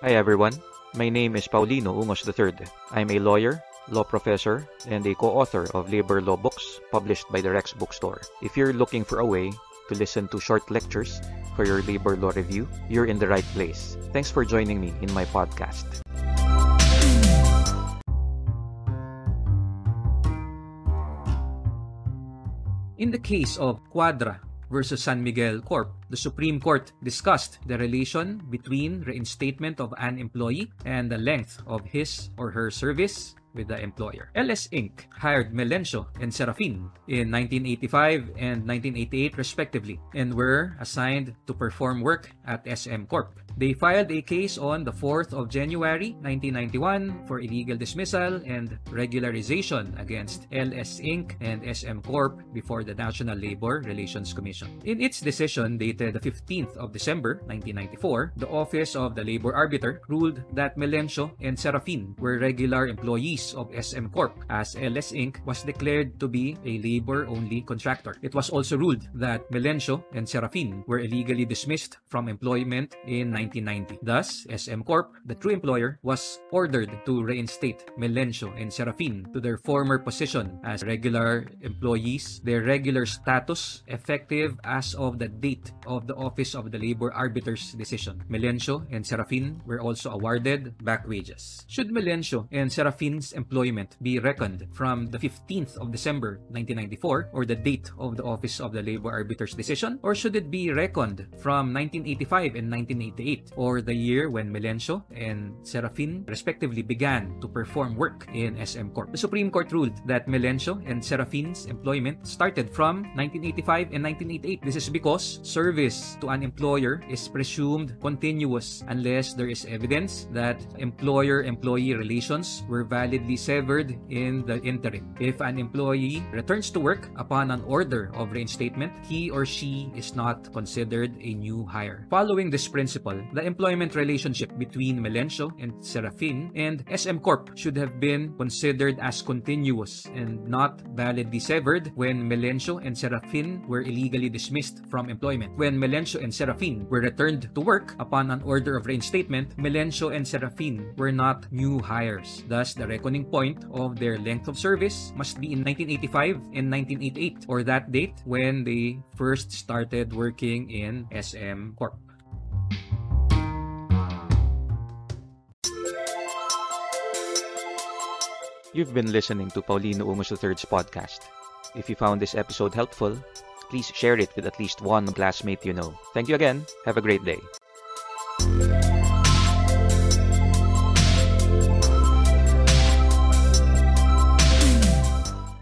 Hi everyone, my name is Paulino Ungos III. I'm a lawyer, law professor, and a co-author of labor law books published by the Rex Bookstore. If you're looking for a way to listen to short lectures for your labor law review, you're in the right place. Thanks for joining me in my podcast. In the case of Cuadra versus San Miguel Corp, the Supreme Court discussed the relation between reinstatement of an employee and the length of his or her service with the employer. LS Inc. hired Melencio and Serafin in 1985 and 1988 respectively and were assigned to perform work at SM Corp. They filed a case on the 4th of January 1991 for illegal dismissal and regularization against LS Inc. and SM Corp before the National Labor Relations Commission. In its decision dated the 15th of December 1994, the Office of the Labor Arbiter ruled that Melencio and Serafin were regular employees of SM Corp as LS Inc. was declared to be a labor-only contractor. It was also ruled that Melencio and Serafin were illegally dismissed from employment in 1990. Thus, SM Corp, the true employer, was ordered to reinstate Melencio and Serafin to their former position as regular employees, their regular status effective as of the date of the Office of the Labor Arbiter's decision. Melencio and Serafin were also awarded back wages. Should Melencio and Serafin's employment be reckoned from the 15th of December 1994 or the date of the Office of the Labor Arbiter's decision? Or should it be reckoned from 1985 and 1988 or the year when Melencio and Serafin respectively began to perform work in SM Corp? The Supreme Court ruled that Melencio and Serafin's employment started from 1985 and 1988. This is because service to an employer is presumed continuous unless there is evidence that employer-employee relations were validly severed in the interim. If an employee returns to work upon an order of reinstatement, he or she is not considered a new hire. Following this principle, the employment relationship between Melencio and Serafin and SM Corp should have been considered as continuous and not validly severed when Melencio and Serafin were illegally dismissed from employment. When Melencio and Serafin were returned to work upon an order of reinstatement, Melencio and Serafin were not new hires. Thus, the reckoning point of their length of service must be in 1985 and 1988 or that date when they first started working in SM Corp. You've been listening to Paulino Ungos III's podcast. If you found this episode helpful, please share it with at least one classmate you know. Thank you again. Have a great day.